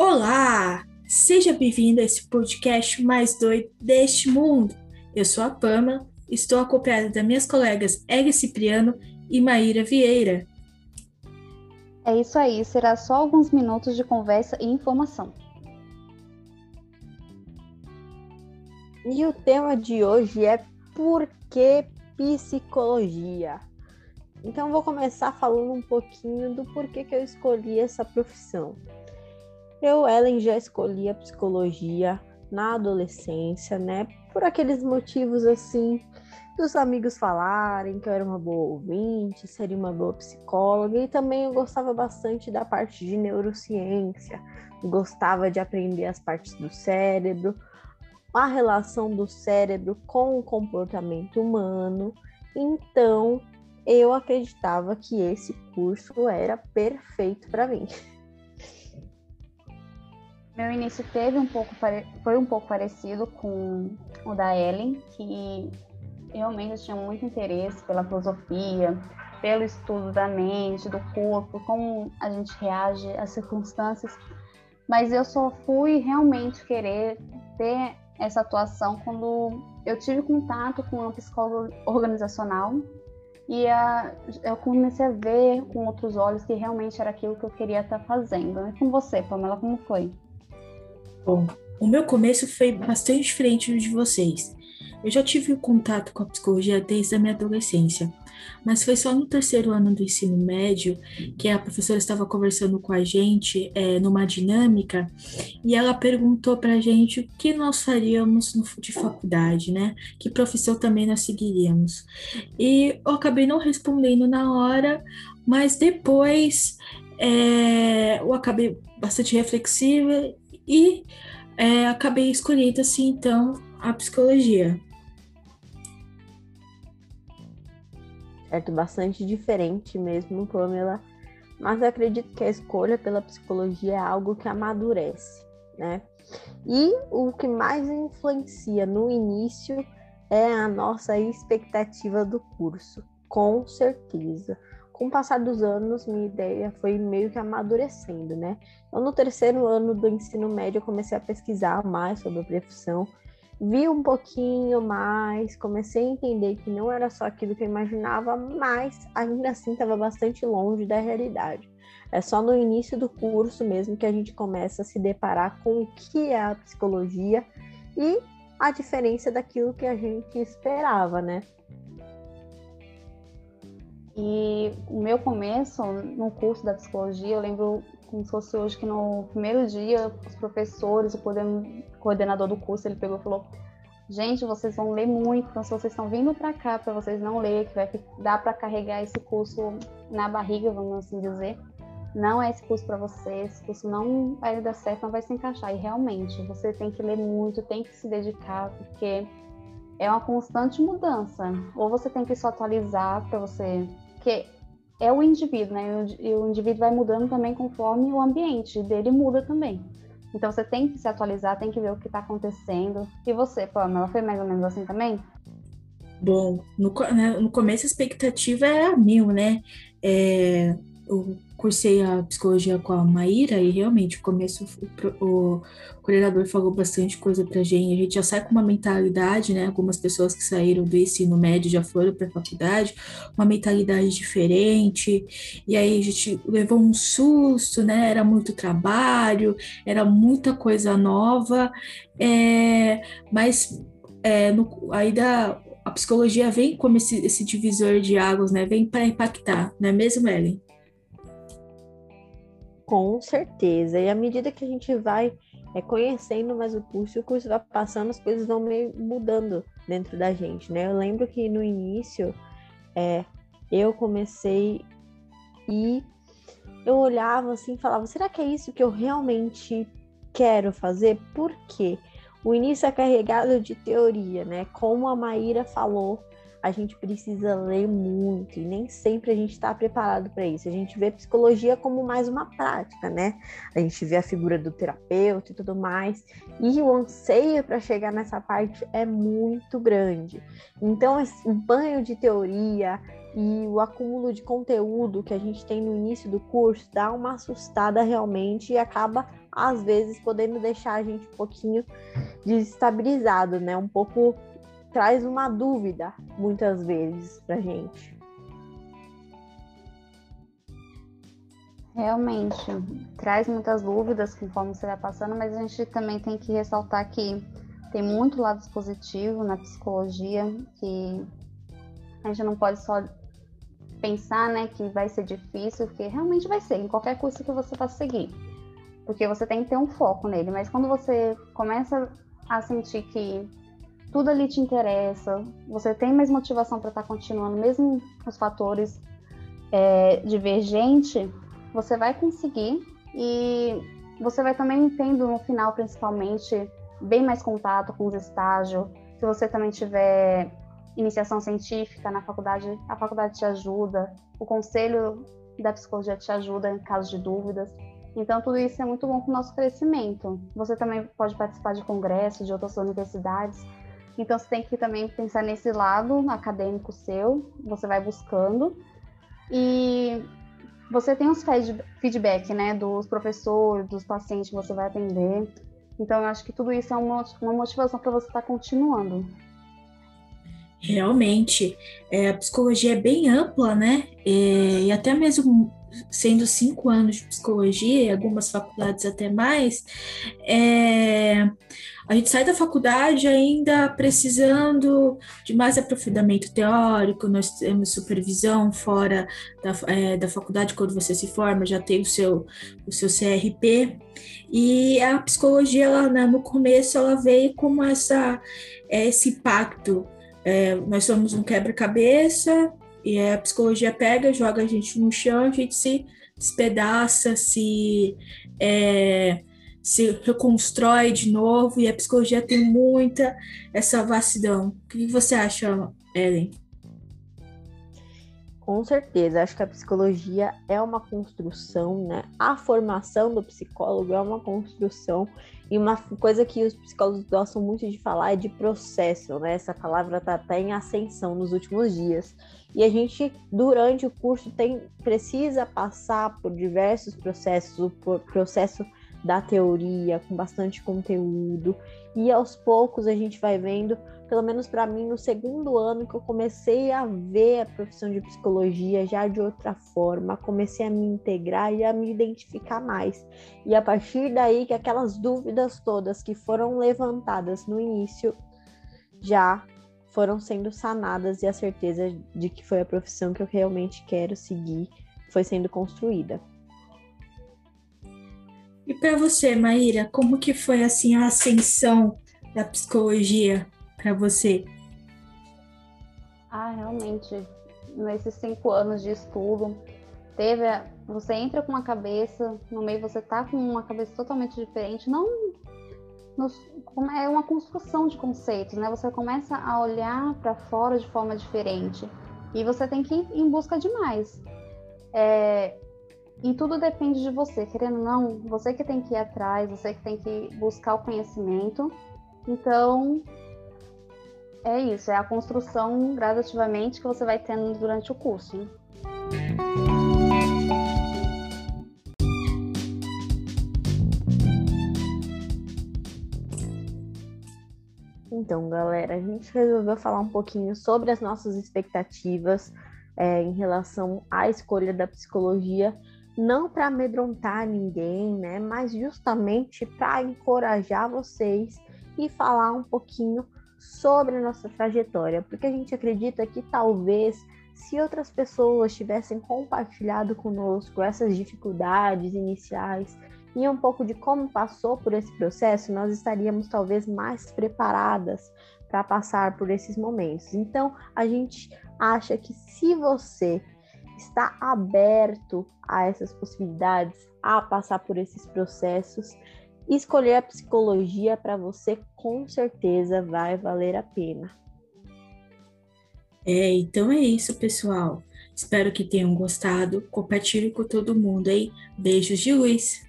Olá! Seja bem-vindo a esse podcast mais doido deste mundo. Eu sou a Pama, estou acompanhada das minhas colegas Ega Cipriano e Maíra Vieira. É isso aí, será só alguns minutos de conversa e informação. E o tema de hoje é por que psicologia? Então vou começar falando um pouquinho do porquê que eu escolhi essa profissão. Eu, Ellen, já escolhi a psicologia na adolescência, né? Por aqueles motivos assim dos amigos falarem que eu era uma boa ouvinte, seria uma boa psicóloga, e também eu gostava bastante da parte de neurociência, gostava de aprender as partes do cérebro, a relação do cérebro com o comportamento humano. Então, eu acreditava que esse curso era perfeito para mim. Meu início teve um pouco foi um pouco parecido com o da Ellen, que realmente tinha muito interesse pela filosofia, pelo estudo da mente, do corpo, como a gente reage às circunstâncias. Mas eu só fui realmente querer ter essa atuação quando eu tive contato com uma psicóloga organizacional e a, eu comecei a ver com outros olhos que realmente era aquilo que eu queria estar fazendo. E com você, Pamela, como foi? Bom, o meu começo foi bastante diferente do de vocês. Eu já tive contato com a psicologia desde a minha adolescência, mas foi só no terceiro ano do ensino médio que a professora estava conversando com a gente é, numa dinâmica e ela perguntou para a gente o que nós faríamos no, de faculdade, né? Que profissão também nós seguiríamos. E eu acabei não respondendo na hora, mas depois é, eu acabei bastante reflexiva e é, acabei escolhendo assim então a psicologia. Certo, bastante diferente mesmo, Pamela. Mas eu acredito que a escolha pela psicologia é algo que amadurece, né? E o que mais influencia no início é a nossa expectativa do curso, com certeza com o passar dos anos, minha ideia foi meio que amadurecendo, né? Então, no terceiro ano do ensino médio, eu comecei a pesquisar mais sobre a profissão, vi um pouquinho mais, comecei a entender que não era só aquilo que eu imaginava, mas ainda assim estava bastante longe da realidade. É só no início do curso mesmo que a gente começa a se deparar com o que é a psicologia e a diferença daquilo que a gente esperava, né? E o meu começo no curso da psicologia, eu lembro como se fosse hoje que no primeiro dia, os professores, o coordenador do curso, ele pegou e falou: Gente, vocês vão ler muito, então se vocês estão vindo para cá para vocês não ler, que vai dar para carregar esse curso na barriga, vamos assim dizer, não é esse curso para você, esse curso não vai dar certo, não vai se encaixar. E realmente, você tem que ler muito, tem que se dedicar, porque é uma constante mudança. Ou você tem que se atualizar para você porque é o indivíduo, né? E o indivíduo vai mudando também conforme o ambiente dele muda também. Então você tem que se atualizar, tem que ver o que está acontecendo. E você, Pamela, foi mais ou menos assim também? Bom, no, né, no começo a expectativa era mil, né? É, eu cursei a psicologia com a Maíra e realmente, no começo, o, coordenador falou bastante coisa pra gente. A gente já sai com uma mentalidade, né? Algumas pessoas que saíram do ensino médio já foram para a faculdade, uma mentalidade diferente. E aí a gente levou um susto, né? Era muito trabalho, era muita coisa nova, é, mas é, no, aí da, a psicologia vem como esse, esse divisor de águas, né? Vem para impactar, não é mesmo, Ellen? Com certeza. E à medida que a gente vai é, conhecendo mais o curso, o curso vai passando, as coisas vão meio mudando dentro da gente, né? Eu lembro que no início é, eu comecei e eu olhava assim e falava, será que é isso que eu realmente quero fazer? Por quê? O início é carregado de teoria, né? Como a Maíra falou a gente precisa ler muito e nem sempre a gente está preparado para isso. A gente vê psicologia como mais uma prática, né? A gente vê a figura do terapeuta e tudo mais, e o anseio para chegar nessa parte é muito grande. Então, esse banho de teoria e o acúmulo de conteúdo que a gente tem no início do curso dá uma assustada realmente e acaba às vezes podendo deixar a gente um pouquinho desestabilizado, né? Um pouco traz uma dúvida muitas vezes pra gente. Realmente, traz muitas dúvidas conforme você vai passando, mas a gente também tem que ressaltar que tem muito lado positivo na psicologia, que a gente não pode só pensar, né, que vai ser difícil, porque realmente vai ser, em qualquer curso que você vá seguir. Porque você tem que ter um foco nele, mas quando você começa a sentir que tudo ali te interessa, você tem mais motivação para estar tá continuando, mesmo os fatores é, divergentes, você vai conseguir e você vai também tendo no final, principalmente, bem mais contato com os estágios. Se você também tiver iniciação científica na faculdade, a faculdade te ajuda, o conselho da psicologia te ajuda em caso de dúvidas. Então, tudo isso é muito bom para o nosso crescimento. Você também pode participar de congressos de outras universidades. Então, você tem que também pensar nesse lado acadêmico seu, você vai buscando. E você tem os feedback, né, dos professores, dos pacientes que você vai atender. Então, eu acho que tudo isso é uma, motivação para você estar tá continuando. Realmente, é, a psicologia é bem ampla, né? É, e até mesmo sendo cinco anos de psicologia e algumas faculdades até mais, é, a gente sai da faculdade ainda precisando de mais aprofundamento teórico, nós temos supervisão fora da, é, da faculdade quando você se forma, já tem o seu, o seu CRP, e a psicologia, ela, né, no começo, ela veio com essa, é, esse impacto. É, nós somos um quebra-cabeça, e a psicologia pega, joga a gente no chão, a gente se despedaça, se, é, se reconstrói de novo, e a psicologia tem muita essa vastidão. O que você acha, Ellen? Com certeza, acho que a psicologia é uma construção, né? A formação do psicólogo é uma construção e uma coisa que os psicólogos gostam muito de falar é de processo, né? Essa palavra está até em ascensão nos últimos dias. E a gente, durante o curso, tem precisa passar por diversos processos, o processo da teoria, com bastante conteúdo, e aos poucos a gente vai vendo, pelo menos para mim, no segundo ano que eu comecei a ver a profissão de psicologia já de outra forma, comecei a me integrar e a me identificar mais. E a partir daí que aquelas dúvidas todas que foram levantadas no início já foram sendo sanadas e a certeza de que foi a profissão que eu realmente quero seguir foi sendo construída. E para você, Maíra, como que foi assim a ascensão da psicologia para você? Ah, realmente, nesses cinco anos de estudo, teve, você entra com uma cabeça, no meio você tá com uma cabeça totalmente diferente, não é uma construção de conceitos, né? Você começa a olhar para fora de forma diferente e você tem que ir em busca de mais. É, e tudo depende de você, querendo ou não, você que tem que ir atrás, você que tem que buscar o conhecimento. Então, é isso, é a construção gradativamente que você vai tendo durante o curso. Então, galera, a gente resolveu falar um pouquinho sobre as nossas expectativas é, em relação à escolha da psicologia não para amedrontar ninguém, né, mas justamente para encorajar vocês e falar um pouquinho sobre a nossa trajetória, porque a gente acredita que talvez se outras pessoas tivessem compartilhado conosco essas dificuldades iniciais e um pouco de como passou por esse processo, nós estaríamos talvez mais preparadas para passar por esses momentos. Então, a gente acha que se você está aberto a essas possibilidades, a passar por esses processos. Escolher a psicologia para você com certeza vai valer a pena. É, então é isso, pessoal. Espero que tenham gostado. Compartilhe com todo mundo, hein? Beijos de luz.